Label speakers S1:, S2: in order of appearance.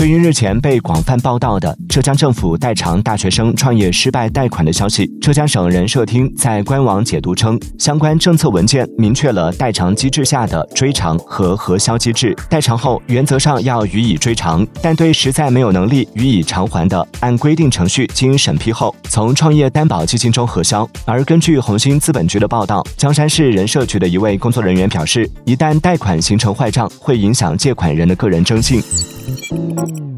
S1: 对于日前被广泛报道的浙江政府代偿大学生创业失败贷款的消息，浙江省人社厅在官网解读称，相关政策文件明确了代偿机制下的追偿和核销机制。代偿后原则上要予以追偿，但对实在没有能力予以偿还的，按规定程序经审批后从创业担保基金中核销。而根据红星资本局的报道，江山市人社局的一位工作人员表示，一旦贷款形成坏账，会影响借款人的个人征信。Música